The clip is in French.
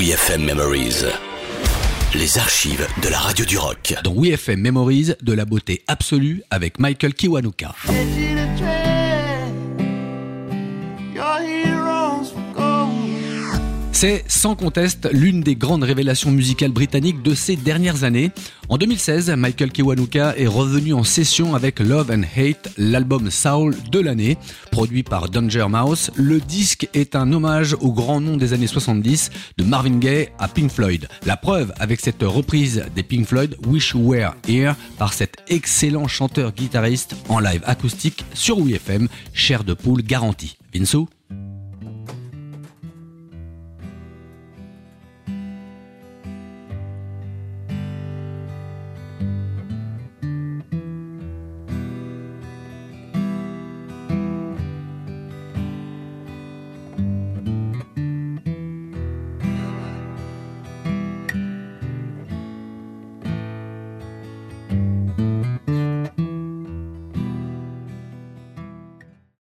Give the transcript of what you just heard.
WeFM Memories. Les archives de la radio du rock. Dans WeFM Memories, de la beauté absolue avec Michael Kiwanuka. C'est sans conteste l'une des grandes révélations musicales britanniques de ces dernières années. En 2016, Michael Kiwanuka est revenu en session avec Love and Hate, l'album Soul de l'année. Produit par Danger Mouse, le disque est un hommage au grand nom des années 70 de Marvin Gaye à Pink Floyd. La preuve avec cette reprise des Pink Floyd, Wish Were Here, par cet excellent chanteur-guitariste en live acoustique sur WFM, chair de poule garantie. Vinsou